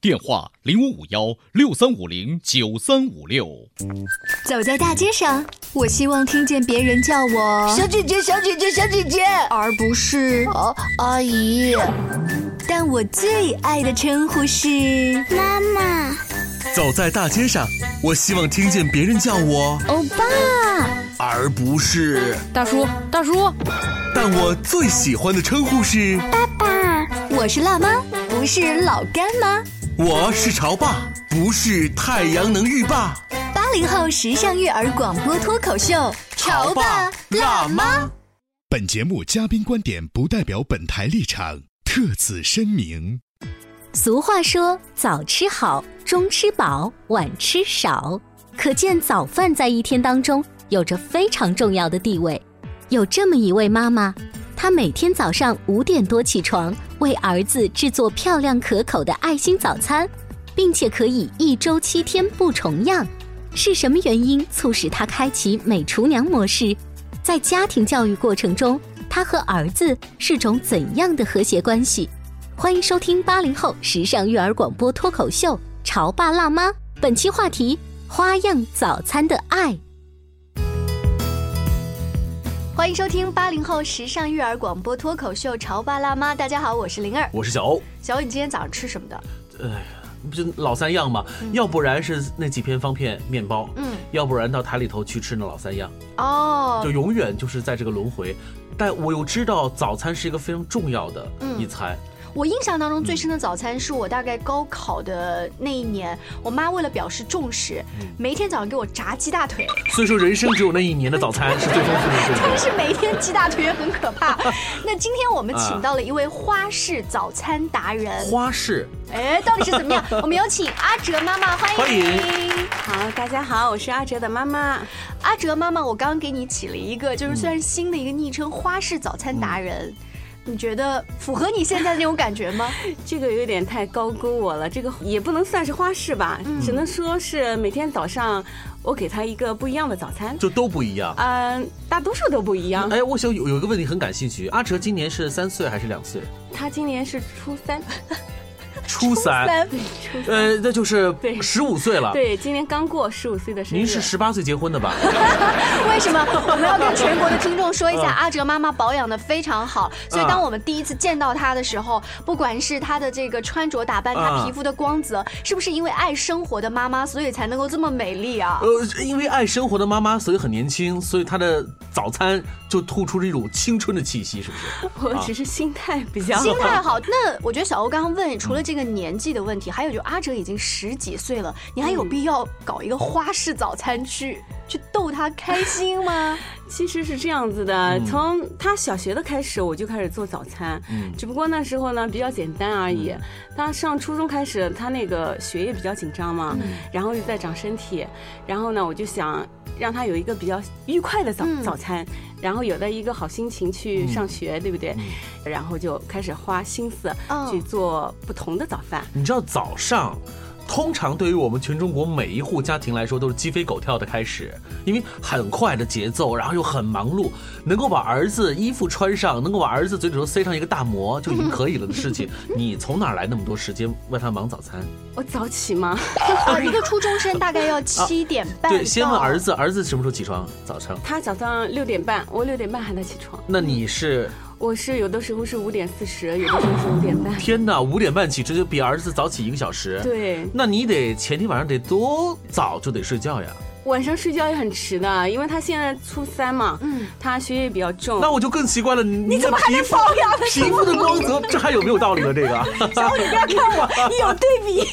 电话零五五幺六三五零九三五六。走在大街上，我希望听见别人叫我小姐姐、小姐姐、小姐姐，而不是哦，阿姨。但我最爱的称呼是妈妈。走在大街上，我希望听见别人叫我欧巴，而不是大叔、大叔。但我最喜欢的称呼是爸爸。我是辣妈，不是老干妈。我是潮爸，不是太阳能浴霸。八零后时尚育儿广播脱口秀，潮爸辣妈。本节目嘉宾观点不代表本台立场，特此声明。俗话说：“早吃好，中吃饱，晚吃少。”可见早饭在一天当中有着非常重要的地位。有这么一位妈妈，她每天早上五点多起床，为儿子制作漂亮可口的爱心早餐，并且可以一周七天不重样。是什么原因促使她开启美厨娘模式？在家庭教育过程中，她和儿子是种怎样的和谐关系？欢迎收听八零后时尚育儿广播脱口秀《潮爸辣妈》，本期话题：花样早餐的爱。欢迎收听八零后时尚育儿广播脱口秀《潮爸辣妈》，大家好，我是灵儿，我是小欧。小欧，你今天早上吃什么的？哎呀，不就老三样吗？要不然是那几片方片面包，嗯，要不然到台里头去吃那老三样。哦，就永远就是在这个轮回。但我又知道早餐是一个非常重要的一餐。我印象当中最深的早餐是我大概高考的那一年，我妈为了表示重视，每天早上给我炸鸡大腿。所以说，人生只有那一年的早餐是最丰富的。但是每天鸡大腿也很可怕。那今天我们请到了一位花式早餐达人。花式？哎，到底是怎么样？我们有请阿哲妈妈，欢迎。欢迎。好，大家好，我是阿哲的妈妈。阿哲妈妈，我刚刚给你起了一个，就是虽然新的一个昵称——花式早餐达人。你觉得符合你现在的那种感觉吗？这个有点太高估我了，这个也不能算是花式吧，只能说是每天早上我给他一个不一样的早餐，就都不一样。嗯，大多数都不一样。哎，我想有有一个问题很感兴趣，阿哲今年是三岁还是两岁？他今年是初三。初三，呃，那就是十五岁了。对，今年刚过十五岁的生日。您是十八岁结婚的吧？为什么？我们要跟全国的听众说一下，阿哲妈妈保养的非常好，所以当我们第一次见到她的时候，不管是她的这个穿着打扮，她皮肤的光泽，是不是因为爱生活的妈妈，所以才能够这么美丽啊？呃，因为爱生活的妈妈，所以很年轻，所以她的早餐就突出了一种青春的气息，是不是？我只是心态比较心态好。那我觉得小欧刚刚问，除了这个。个年纪的问题，还有就阿哲已经十几岁了，你还有必要搞一个花式早餐去去逗他开心吗？其实是这样子的，从他小学的开始，我就开始做早餐，嗯，只不过那时候呢比较简单而已。他上初中开始，他那个学业比较紧张嘛，然后又在长身体，然后呢我就想让他有一个比较愉快的早早餐。然后有了一个好心情去上学，对不对？然后就开始花心思去做不同的早饭。你知道早上。通常对于我们全中国每一户家庭来说，都是鸡飞狗跳的开始，因为很快的节奏，然后又很忙碌，能够把儿子衣服穿上，能够把儿子嘴里头塞上一个大馍就已经可以了的事情，你从哪来那么多时间为他忙早餐？我早起吗？一个初中生大概要七点半。对，先问儿子，儿子什么时候起床？早晨？他早上六点半，我六点半喊他起床。那你是？我是有的时候是五点四十，有的时候是五点半。天哪，五点半起，这就比儿子早起一个小时。对，那你得前天晚上得多早就得睡觉呀？晚上睡觉也很迟的，因为他现在初三嘛，嗯，他学业比较重。那我就更奇怪了，你怎么还能保养？皮肤的光泽，这还有没有道理了？这个，小你不要看我，你有对比。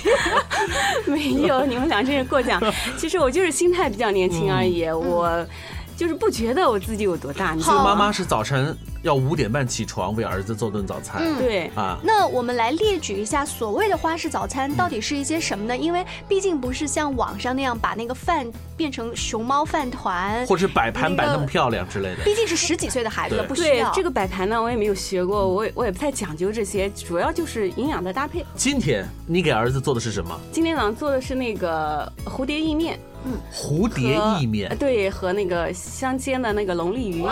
没有，你们俩真是过奖。其实我就是心态比较年轻而已，我。就是不觉得我自己有多大。你知这个妈妈是早晨要五点半起床为儿子做顿早餐。嗯对啊，那我们来列举一下所谓的花式早餐到底是一些什么呢？因为毕竟不是像网上那样把那个饭变成熊猫饭团，或者摆盘摆那么漂亮之类的。毕竟是十几岁的孩子了，不需要。对这个摆盘呢，我也没有学过，我也我也不太讲究这些，主要就是营养的搭配。今天你给儿子做的是什么？今天早上做的是那个蝴蝶意面，蝴蝶意面。对，和那个香煎的那个龙利鱼。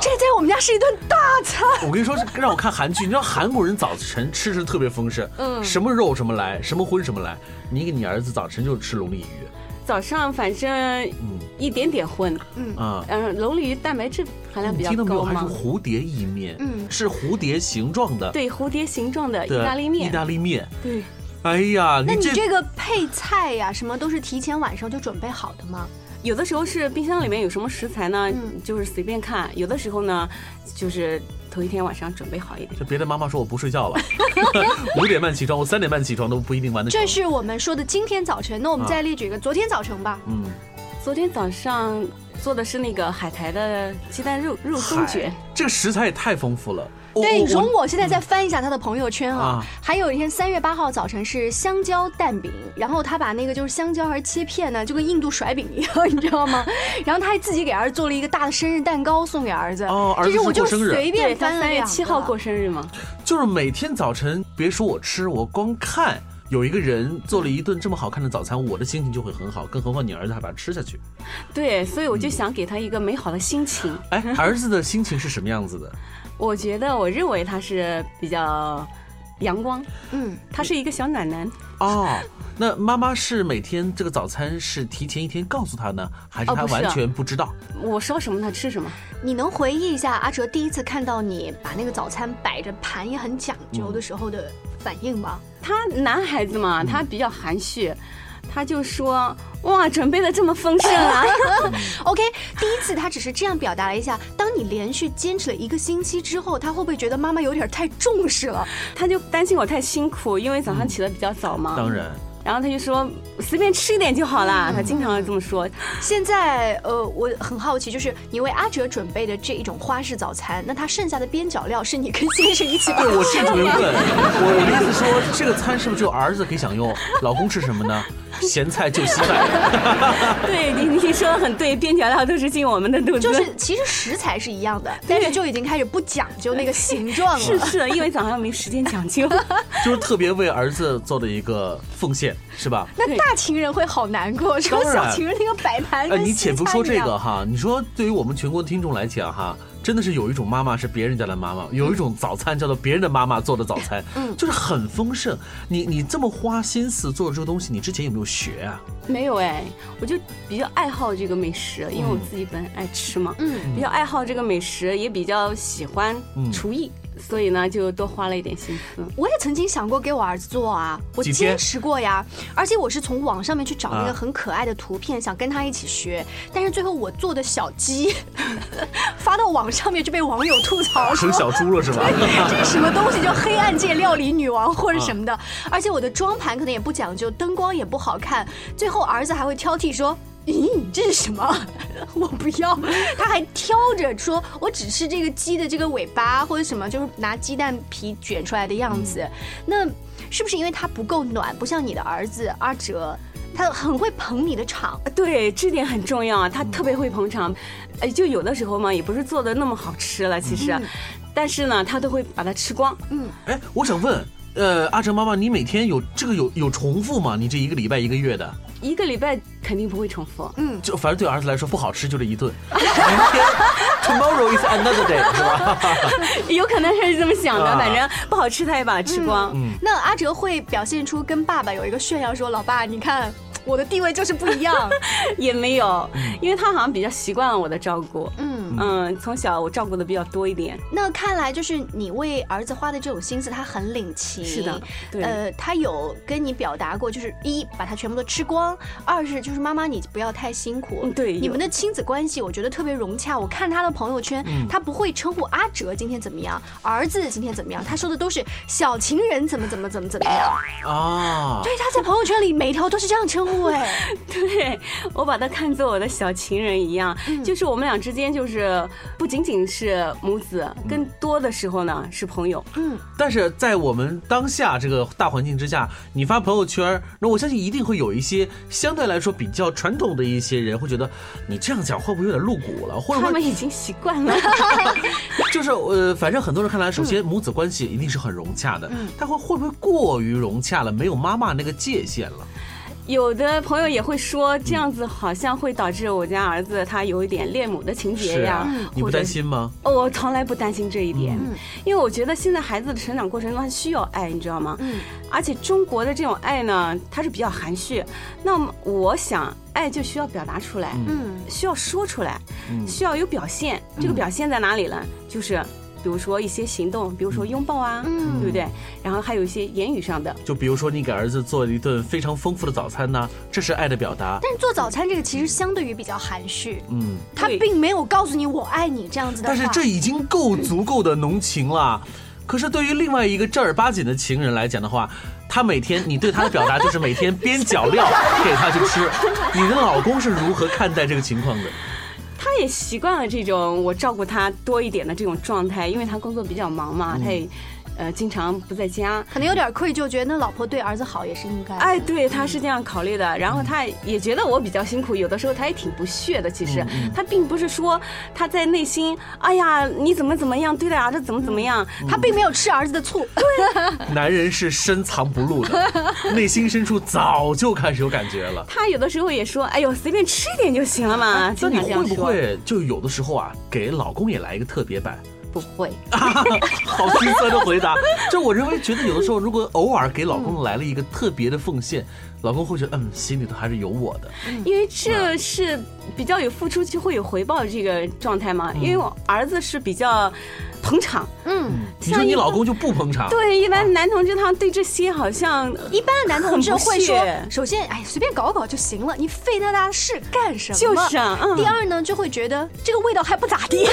这在我们家是一顿大餐。我跟你说，让我看韩剧，你知道韩国人早晨吃是特别丰盛，嗯什么肉什么来，什么荤什么来。你给你儿子早晨就吃龙利鱼，早上反正一点点荤，啊、嗯，龙利鱼蛋白质含量比较高听到没有？高还是。蝴蝶意面，嗯是蝴蝶形状的，对，蝴蝶形状的意大利面意。大利面。对，哎呀，那你这这个配菜呀、什么都是提前晚上就准备好的吗？有的时候是冰箱里面有什么食材呢，嗯就是随便看；有的时候呢，就是头一天晚上准备好一点。就别的妈妈说我不睡觉了，五点半起床，我三点半起床都不一定完得成。这是我们说的今天早晨。那我们啊再列举一个昨天早晨吧。嗯，昨天早上做的是那个海苔的鸡蛋肉肉松卷，这个食材也太丰富了。对，我容我现在再翻一下他的朋友圈啊啊，还有一天三月八号早晨是香蕉蛋饼，然后他把那个就是香蕉还是切片呢，就跟印度甩饼一样，你知道吗？然后他还自己给儿子做了一个大的生日蛋糕送给儿子，哦儿子这是我就是过生日随便翻了两个七号过生日吗。就是每天早晨，别说我吃，我光看有一个人做了一顿这么好看的早餐，我的心情就会很好。更何况你儿子还把它吃下去，对，所以我就想给他一个美好的心情。哎，儿子的心情是什么样子的？我觉得，我认为他是比较阳光，嗯，他是一个小暖男。哦，那妈妈是每天这个早餐是提前一天告诉他呢，还是他完全不知道？我说什么他吃什么。你能回忆一下阿哲第一次看到你把那个早餐摆着盘也很讲究的时候的反应吗？他男孩子嘛，他比较含蓄，他就说：“哇，准备的这么丰盛啊 OK，第一次他只是这样表达了一下。当你连续坚持了一个星期之后，他会不会觉得妈妈有点太重视了？！”他就担心我太辛苦，因为早上起得比较早嘛。当然，然后他就说：“随便吃一点就好啦。他经常这么说。现在呃，我很好奇，就是你为阿哲准备的这一种花式早餐，那他剩下的边角料是你跟先生一起对我是主人问，我我的意思说，这个餐是不是只有儿子可以享用？老公吃什么呢？咸菜就稀饭。对你你说的很对，边角料都是进我们的肚子。就是其实食材是一样的，但是就已经开始不讲究那个形状了。是是的，因为早上没时间讲究。就是特别为儿子做的一个奉献，是吧？那大情人会好难过，说当然小情人那个摆盘呃，你且不说这个哈，你说对于我们全国听众来讲哈，真的是有一种妈妈是别人家的妈妈，有一种早餐叫做别人的妈妈做的早餐，嗯，就是很丰盛。你你这么花心思做这个东西，你之前有没有学啊？没有哎，我就比较爱好这个美食，因为我自己本身爱吃嘛，嗯，比较爱好这个美食，也比较喜欢厨艺，所以呢就多花了一点心思。我也曾经想过给我儿子做啊，我坚持过呀，而且我是从网上面去找那啊个很可爱的图片，想跟他一起学，但是最后我做的小鸡 发到网上面就被网友吐槽 说成小猪了是吧？这是什么东西？叫黑暗界料理女王或者什么的，而且我的装盘可能也不讲究，灯光也不好看，最后儿子还会挑剔说。咦，这是什么？我不要。他还挑着说，我只吃这个鸡的这个尾巴或者什么，就是拿鸡蛋皮卷出来的样子。那是不是因为它不够暖，不像你的儿子阿哲，他很会捧你的场？对，这点很重要啊，他特别会捧场，哎，就有的时候嘛，也不是做的那么好吃了，其实，但是呢，他都会把它吃光。嗯哎，我想问，呃，阿哲妈妈，你每天有这个有有重复吗？你这一个礼拜一个月的，一个礼拜肯定不会重复，嗯。就反正对儿子来说不好吃就这一顿，明天 tomorrow is another day 是吧？有可能他是这么想的，啊。反正不好吃他也把它吃光。那阿哲会表现出跟爸爸有一个炫耀，说：“老爸，你看我的地位就是不一样。也没有，因为他好像比较习惯了我的照顾。嗯嗯，从小我照顾的比较多一点。”那看来就是你为儿子花的这种心思，他很领情。是的对呃，他有跟你表达过，就是一把他全部都吃光，二是就是妈妈你不要太辛苦。嗯对你们的亲子关系我觉得特别融洽。我看他的朋友圈，嗯他不会称呼阿哲今天怎么样，儿子今天怎么样，他说的都是小情人怎么怎么怎么怎么样。哦，对，他在朋友圈里每条都是这样称呼对，对我把他看作我的小情人一样，就是我们俩之间就是不仅仅是母子，更多的时候呢是朋友。嗯，但是在我们当下这个大环境之下，你发朋友圈，那我相信一定会有一些相对来说比较传统的一些人会觉得你这样讲会不会有点露骨了，或者他们已经习惯了，就是呃，反正很多人看来，首先母子关系一定是很融洽的，嗯。但会会不会过于融洽了，没有妈妈那个界限了？有的朋友也会说这样子好像会导致我家儿子他有一点恋母的情节呀你不担心吗？哦，我从来不担心这一点，因为我觉得现在孩子的成长过程中他需要爱，你知道吗？嗯，而且中国的这种爱呢，它是比较含蓄。那么我想，爱就需要表达出来，嗯，需要说出来，嗯需要有表现。这个表现在哪里呢？就是比如说一些行动，比如说拥抱啊，嗯对不对？然后还有一些言语上的。就比如说你给儿子做了一顿非常丰富的早餐呢，这是爱的表达。但是做早餐这个其实相对于比较含蓄，嗯，他并没有告诉你我爱你这样子的。但是这已经够足够的浓情了。可是对于另外一个正儿八经的情人来讲的话，他每天你对他的表达就是每天边角料给他去吃。你的老公是如何看待这个情况的？他也习惯了这种我照顾他多一点的这种状态，因为他工作比较忙嘛，他也呃经常不在家。可能有点愧疚，觉得那老婆对儿子好也是应该的。哎，对，他是这样考虑的。然后他也觉得我比较辛苦，有的时候他也挺不屑的。其实他并不是说他在内心，哎呀，你怎么怎么样对待儿子怎么怎么样，他并没有吃儿子的醋，对 男人是深藏不露的，内心深处早就开始有感觉了。他有的时候也说，哎呦，随便吃一点就行了嘛。那经你会不常这样说。会就有的时候啊，给老公也来一个特别版？不会，好心酸的回答。就我认为，觉得有的时候，如果偶尔给老公来了一个特别的奉献，老公会觉得，嗯，心里头还是有我的。因为这是比较有付出就会有回报的这个状态嘛。因为我儿子是比较捧场，嗯，你说你老公就不捧场？对，一般男同志他对这些好像一般的男同志会说，首先，哎，随便搞搞就行了，你费那大的事干什么？就是啊嗯第二呢，就会觉得这个味道还不咋地，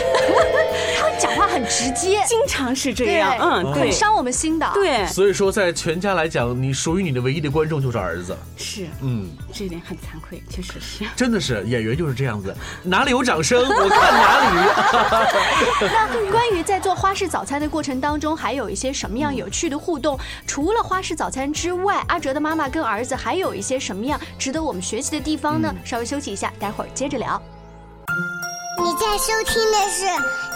直接，经常是这样，嗯，对，很伤我们心的。，对，所以说，在全家来讲，你属于你的唯一的观众就是儿子。是，嗯，这一点很惭愧，确实是。真的是演员就是这样子，哪里有掌声，我看哪里。那关于在做花式早餐的过程当中，还有一些什么样有趣的互动？除了花式早餐之外，阿哲的妈妈跟儿子还有一些什么样值得我们学习的地方呢？稍微休息一下，待会儿接着聊。你在收听的是《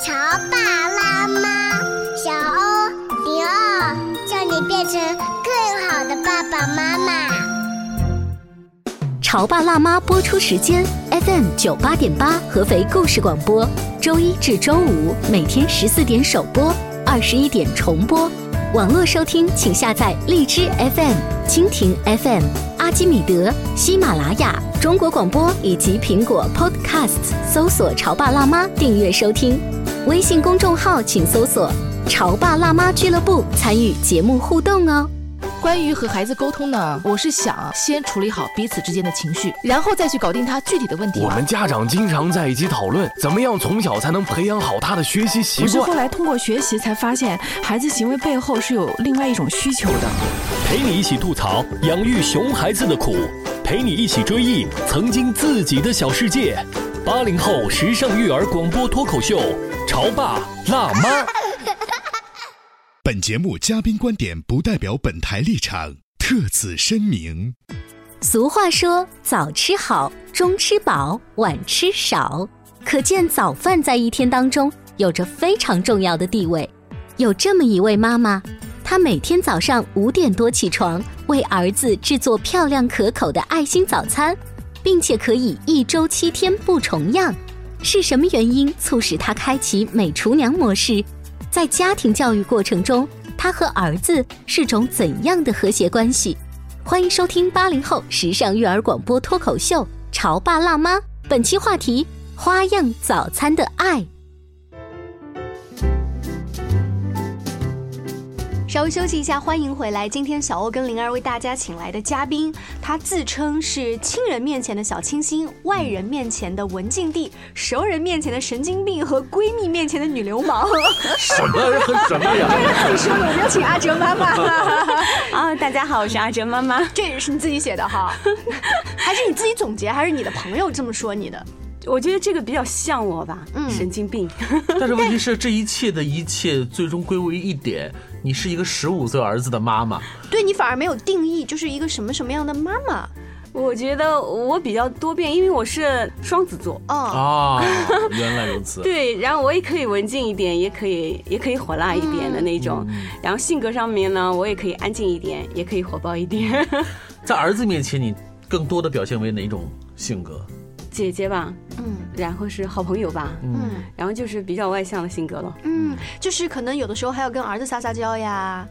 潮爸辣妈》，小欧零二，叫你变成更好的爸爸妈妈。《潮爸辣妈》播出时间：FM 九八点八，合肥故事广播，周一至周五每天十四点首播，二十一点重播。网络收听，请下载荔枝 FM、蜻蜓 FM、阿基米德、喜马拉雅、中国广播以及苹果 Podcasts，搜索“潮爸辣妈”订阅收听。微信公众号请搜索“潮爸辣妈俱乐部”，参与节目互动哦。关于和孩子沟通呢，我是想先处理好彼此之间的情绪，然后再去搞定他具体的问题。我们家长经常在一起讨论，怎么样从小才能培养好他的学习习我是后。来通过学习才发现，孩子行为背后是有另外一种需求的。陪你一起吐槽养育熊孩子的苦，陪你一起追忆曾经自己的小世界。八零后时尚育儿广播脱口秀，潮爸辣妈。本节目嘉宾观点不代表本台立场，特此声明。俗话说：“早吃好，中吃饱，晚吃少。”可见早饭在一天当中有着非常重要的地位。有这么一位妈妈，她每天早上五点多起床，为儿子制作漂亮可口的爱心早餐，并且可以一周七天不重样。是什么原因促使她开启美厨娘模式？在家庭教育过程中，她和儿子是种怎样的和谐关系？欢迎收听八零后时尚育儿广播脱口秀《潮爸辣妈》，本期话题：花样早餐的爱。稍微休息一下，欢迎回来。今天小欧跟灵儿为大家请来的嘉宾，他自称是亲人面前的小清新，外人面前的文静地，熟人面前的神经病和闺蜜面前的女流氓。什么和什么呀？你说的，我们有请阿哲妈妈。啊，大家好，我是阿哲妈妈。这也是你自己写的哈？还是你自己总结？还是你的朋友这么说你的？我觉得这个比较像我吧，嗯，神经病。但是问题是，这一切的一切最终归为一点，你是一个十五岁儿子的妈妈。对你反而没有定义，就是一个什么什么样的妈妈。我觉得我比较多变，因为我是双子座。哦哦，原来如此。对，然后我也可以文静一点，也可以也可以火辣一点的那种。然后性格上面呢，我也可以安静一点，也可以火爆一点。在儿子面前，你更多的表现为哪种性格？姐姐吧，嗯，然后是好朋友吧，嗯，然后就是比较外向的性格了，嗯，就是可能有的时候还要跟儿子撒撒娇呀。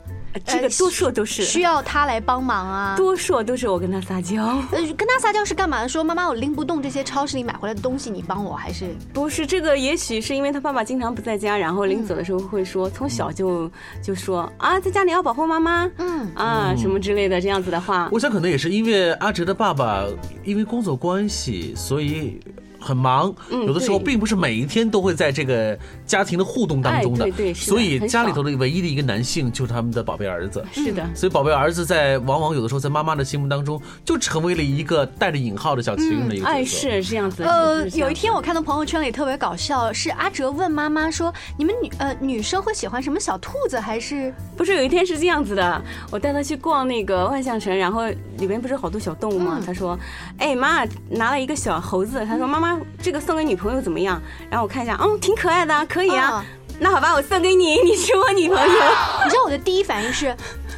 这个多数都是需要他来帮忙啊，多数都是我跟他撒娇。呃，跟他撒娇是干嘛？说妈妈，我拎不动这些超市里买回来的东西，你帮我还是？不是这个，也许是因为他爸爸经常不在家，然后临走的时候会说，从小就就说啊，在家里要保护妈妈，嗯啊什么之类的这样子的话。我想可能也是因为阿哲的爸爸因为工作关系，所以。很忙，有的时候并不是每一天都会在这个家庭的互动当中的，所以家里头的唯一的一个男性就是他们的宝贝儿子。是的，所以宝贝儿子在往往有的时候在妈妈的心目当中就成为了一个带着引号的小情人的一个角色。哎，是这样子。呃，有一天我看到朋友圈里特别搞笑，是阿哲问妈妈说：“你们女呃女生会喜欢什么小兔子还是？”不是有一天是这样子的，我带他去逛那个万象城，然后里边不是好多小动物吗？他说：“哎妈，拿了一个小猴子。”他说：“妈妈。”这个送给女朋友怎么样？然后我看一下，嗯，挺可爱的，可以啊。那好吧，我送给你，你是我女朋友。你知道我的第一反应是。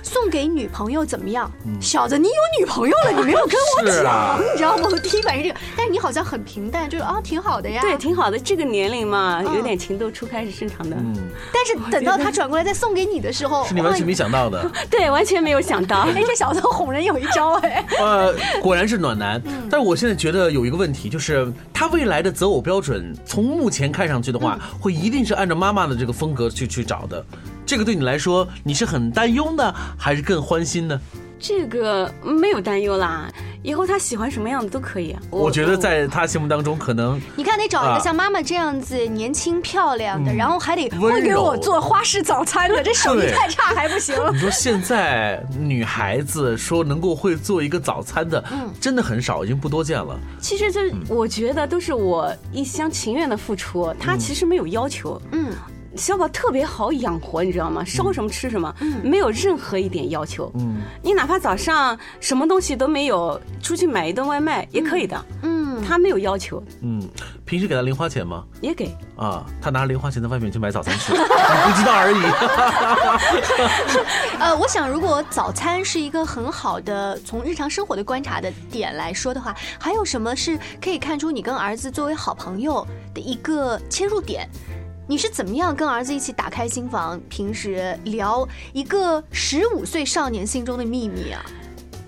送给女朋友怎么样？小子，你有女朋友了，你没有跟我讲，你知道吗？我第一反应这个，但是你好像很平淡，就是啊，挺好的呀。对，挺好的。这个年龄嘛，有点情窦初开是正常的。嗯。但是等到他转过来再送给你的时候，是你完全没想到的。对，完全没有想到。哎，这小子哄人有一招哎。呃，果然是暖男。但是我现在觉得有一个问题，就是他未来的择偶标准，从目前看上去的话，会一定是按照妈妈的这个风格去去找的。这个对你来说，你是很担忧呢，还是更欢心呢？这个没有担忧啦，以后他喜欢什么样的都可以。我觉得在他心目当中，可能你看得找一个像妈妈这样子年轻漂亮的，然后还得会给我做花式早餐的，这手艺太差还不行。你说现在女孩子说能够会做一个早餐的，真的很少，已经不多见了。其实这我觉得都是我一厢情愿的付出，他其实没有要求。嗯。小宝特别好养活，你知道吗？烧什么吃什么，没有任何一点要求。嗯，你哪怕早上什么东西都没有，出去买一顿外卖也可以的。嗯，他没有要求。嗯，平时给他零花钱吗？也给。啊，他拿零花钱在外面去买早餐吃，你 不知道而已。呃，我想如果早餐是一个很好的从日常生活的观察的点来说的话，还有什么是可以看出你跟儿子作为好朋友的一个切入点？你是怎么样跟儿子一起打开心房，平时聊一个十五岁少年心中的秘密啊？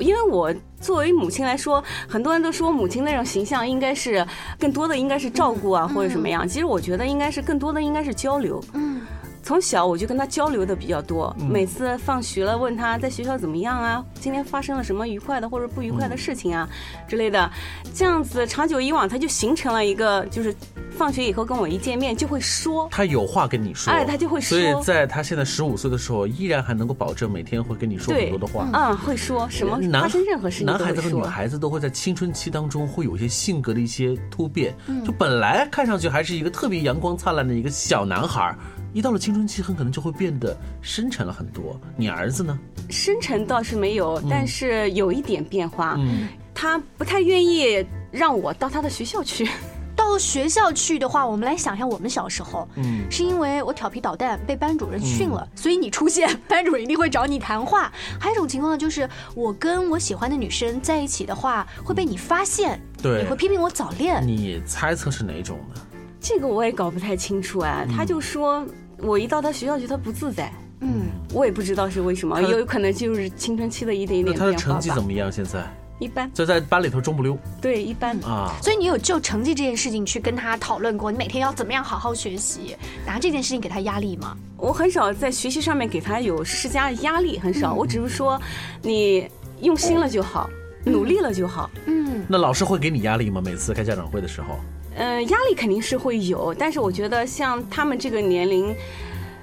因为我作为母亲来说，很多人都说母亲那种形象应该是更多的应该是照顾啊或者什么样，其实我觉得应该是更多的应该是交流。嗯。从小我就跟他交流的比较多，每次放学了问他在学校怎么样啊，今天发生了什么愉快的或者不愉快的事情啊之类的，这样子长久以往他就形成了一个，就是放学以后跟我一见面就会说，他有话跟你说，哎，他就会说，所以在他现在十五岁的时候，依然还能够保证每天会跟你说很多的话，嗯，会说什么发生任何事情，男孩子和女孩子都会在青春期当中会有一些性格的一些突变，就本来看上去还是一个特别阳光灿烂的一个小男孩。一到了青春期，很可能就会变得深沉了很多。你儿子呢？深沉倒是没有，但是有一点变化。嗯，他不太愿意让我到他的学校去。到学校去的话，我们来想一下我们小时候，嗯，是因为我调皮捣蛋被班主任训了，所以你出现，班主任一定会找你谈话。还有一种情况就是，我跟我喜欢的女生在一起的话，会被你发现，对，你会批评我早恋。你猜测是哪种呢？这个我也搞不太清楚啊，他就说我一到他学校去，他不自在。嗯，我也不知道是为什么，有可能就是青春期的一点一点变化他的成绩怎么样？现在一般，就在班里头中不溜对，一般。啊。所以你有就成绩这件事情去跟他讨论过，你每天要怎么样好好学习，拿这件事情给他压力吗？我很少在学习上面给他有施加压力，很嗯少。我只是说，你用心了就好，努力了就好。嗯，那老师会给你压力吗？每次开家长会的时候，嗯、压力肯定是会有，但是我觉得像他们这个年龄，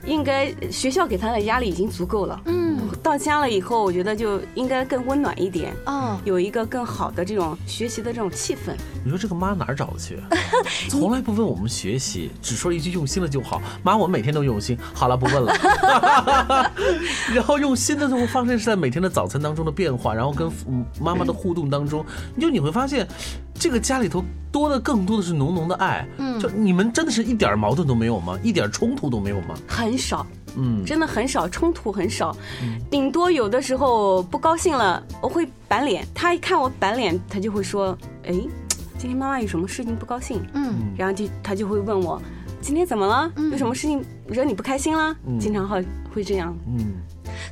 应该学校给他的压力已经足够了。嗯，到家了以后，我觉得就应该更温暖一点，哦，有一个更好的这种学习的这种气氛。你说这个妈哪儿找去？从来不问我们学习，只说一句用心了就好。妈，我每天都用心。好了，不问了。然后用心的时候发现是在每天的早餐当中的变化，然后跟妈妈的互动当中，就你会发现，这个家里头多的更多的是浓浓的爱。嗯就你们真的是一点矛盾都没有吗？一点冲突都没有吗？很少，嗯，真的很少，冲突很少，顶多有的时候不高兴了，我会板脸。他一看我板脸，他就会说：“哎，今天妈妈有什么事情不高兴？”嗯，然后就他就会问我：“今天怎么了？有什么事情惹你不开心了？”嗯经常会会这样。嗯，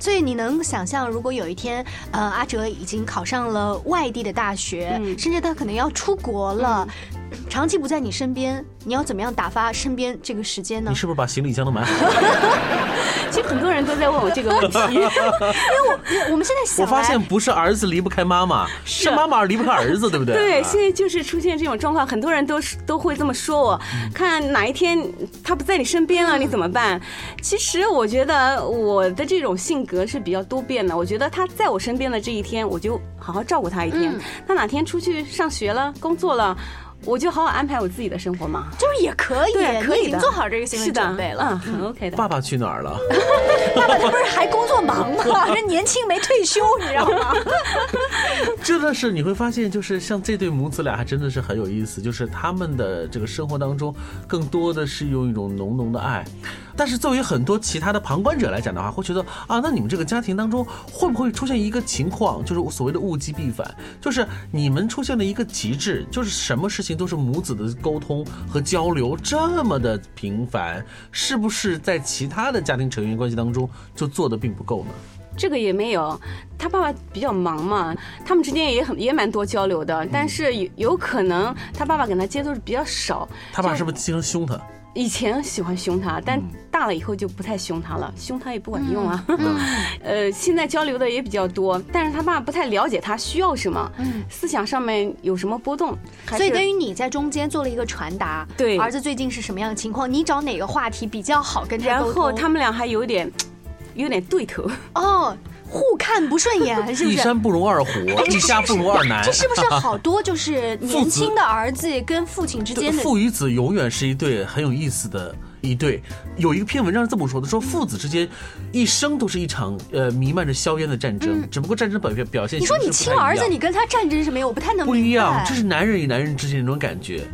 所以你能想象，如果有一天，呃，阿哲已经考上了外地的大学，嗯。甚至他可能要出国了，长期不在你身边，你要怎么样打发身边这个时间呢你？是不是把行李箱都买好了？其实很多人都在问我这个问题。因为我我们现在想我发现不是儿子离不开妈妈，是妈妈离不开儿子，对不对？对，啊现在就是出现这种状况，很多人都是都会这么说我。看哪一天他不在你身边了，你怎么办？其实我觉得我的这种性格是比较多变的。我觉得他在我身边的这一天，我就好好照顾他一天。嗯他哪天出去上学了、工作了，我就好好安排我自己的生活嘛。就是也可以，对，可以你已经做好这个心理准备了。嗯，很 OK 的。爸爸去哪儿了？爸爸他不是还工作忙吗？人年轻没退休，你知道吗？真的是你会发现，就是像这对母子俩，还真的是很有意思。就是他们的这个生活当中，更多的是用一种浓浓的爱。但是作为很多其他的旁观者来讲的话，会觉得啊，那你们这个家庭当中会不会出现一个情况，就是所谓的物极必反，就是你们出现了一个极致，就是什么事情都是母子的沟通和交流这么的频繁，是不是在其他的家庭成员关系当中就做的并不够呢？这个也没有，他爸爸比较忙嘛，他们之间也很也蛮多交流的，但是有有可能他爸爸跟他接触比较少。他爸是不是经常凶他？以前喜欢凶他，但大了以后就不太凶他了，凶他也不管用啊。呃，现在交流的也比较多，但是他爸不太了解他需要什么，思想上面有什么波动，所以等于你在中间做了一个传达，对儿子最近是什么样的情况？你找哪个话题比较好跟他然？后他们俩还有点有点对头。哦，互看不顺眼，是不是？一山不容二虎，一家不如二男。这是不是好多 就是年轻的儿子跟父亲之间的父与子永远是一对很有意思的一对。有一篇文章是这么说的：说父子之间一生都是一场呃弥漫着硝烟的战争，只不过战争表现表现嗯你说你亲儿子，你跟他战争什么呀？我不太能不一样，这是男人与男人之间的那种感觉。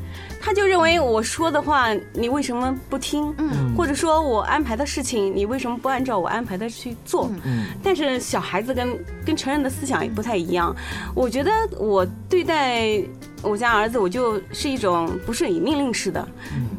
他就认为我说的话你为什么不听？嗯或者说我安排的事情你为什么不按照我安排的去做？嗯但是小孩子跟跟成人的思想也不太一样。我觉得我对待我家儿子，我就是一种不是以命令式的，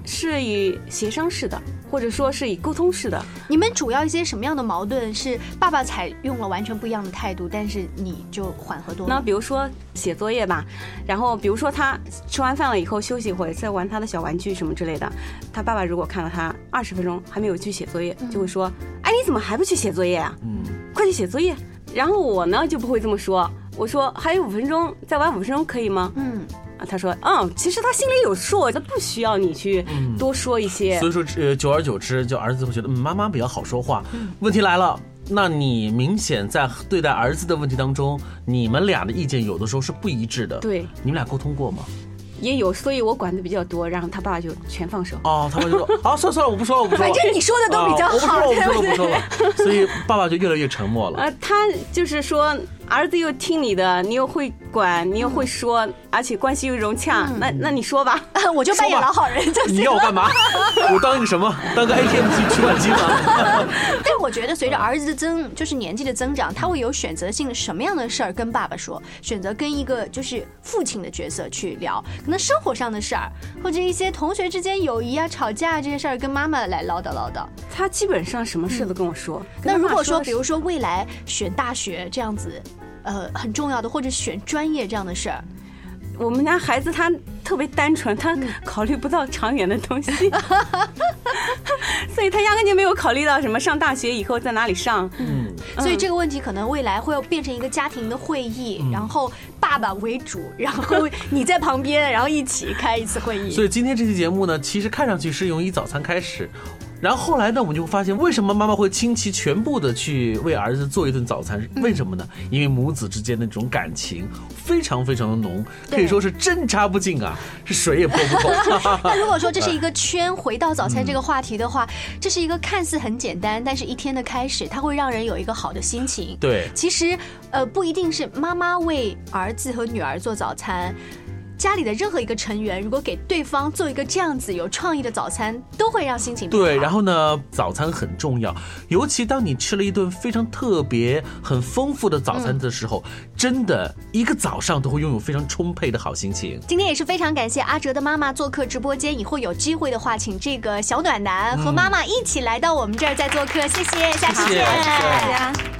是以协商式的，或者说是以沟通式的。你们主要一些什么样的矛盾是爸爸采用了完全不一样的态度，但是你就缓和多了那？比如说写作业吧，然后比如说他吃完饭了以后休息一会儿，在玩他的小玩具什么之类的，他爸爸如果看到他二十分钟还没有去写作业，就会说：“哎，你怎么还不去写作业啊？嗯，快去写作业。”然后我呢就不会这么说，我说还有五分钟，再玩五分钟可以吗？嗯，啊，他说：“嗯，其实他心里有数，他不需要你去多说一些。所以说，呃，久而久之，就儿子会觉得，嗯，妈妈比较好说话。问题来了。那你明显在对待儿子的问题当中，你们俩的意见有的时候是不一致的。对，你们俩沟通过吗？也有，所以我管的比较多，然后他爸爸就全放手。哦，他爸就说，好，算了算了，我不说了，我不说了。反正你说的都比较啊好我不说了，我不说了，对不不说了。所以爸爸就越来越沉默了。呃，他就是说，儿子又听你的，你又会管，你又会说，而且关系又融洽，那那你说吧，我就扮演老好人就行你要我干嘛？我当一个什么？当个 ATM 机取款机吗？但我觉得随着儿子的增，就是年纪的增长，他会有选择性什么样的事儿跟爸爸说，选择跟一个就是父亲的角色去聊，可能生活上的事儿，或者一些同学之间友谊啊、吵架啊这些事儿，跟妈妈来唠叨唠叨。他基本上什么事都跟我说。那如果说，比如说未来选大学这样子。呃很重要的，或者选专业这样的事儿？我们家孩子他特别单纯，他考虑不到长远的东西，所以他压根就没有考虑到什么上大学以后在哪里上。嗯，所以这个问题可能未来会变成一个家庭的会议，然后爸爸为主，然后你在旁边，然后一起开一次会议。所以今天这期节目呢，其实看上去是用一早餐开始。然后后来呢，我们就会发现，为什么妈妈会倾其全部的去为儿子做一顿早餐？为什么呢？因为母子之间的这种感情非常非常的浓，可以说是针插不进啊，是水也泼不透。那如果说这是一个圈，回到早餐这个话题的话，这是一个看似很简单，但是一天的开始，它会让人有一个好的心情。对，其实呃不一定是妈妈为儿子和女儿做早餐。家里的任何一个成员，如果给对方做一个这样子有创意的早餐，都会让心情对。然后呢，早餐很重要，尤其当你吃了一顿非常特别、很丰富的早餐的时候，真的一个早上都会拥有非常充沛的好心情。今天也是非常感谢阿哲的妈妈做客直播间，以后有机会的话，请这个小暖男和妈妈一起来到我们这儿再做客。谢谢，下期见，大家。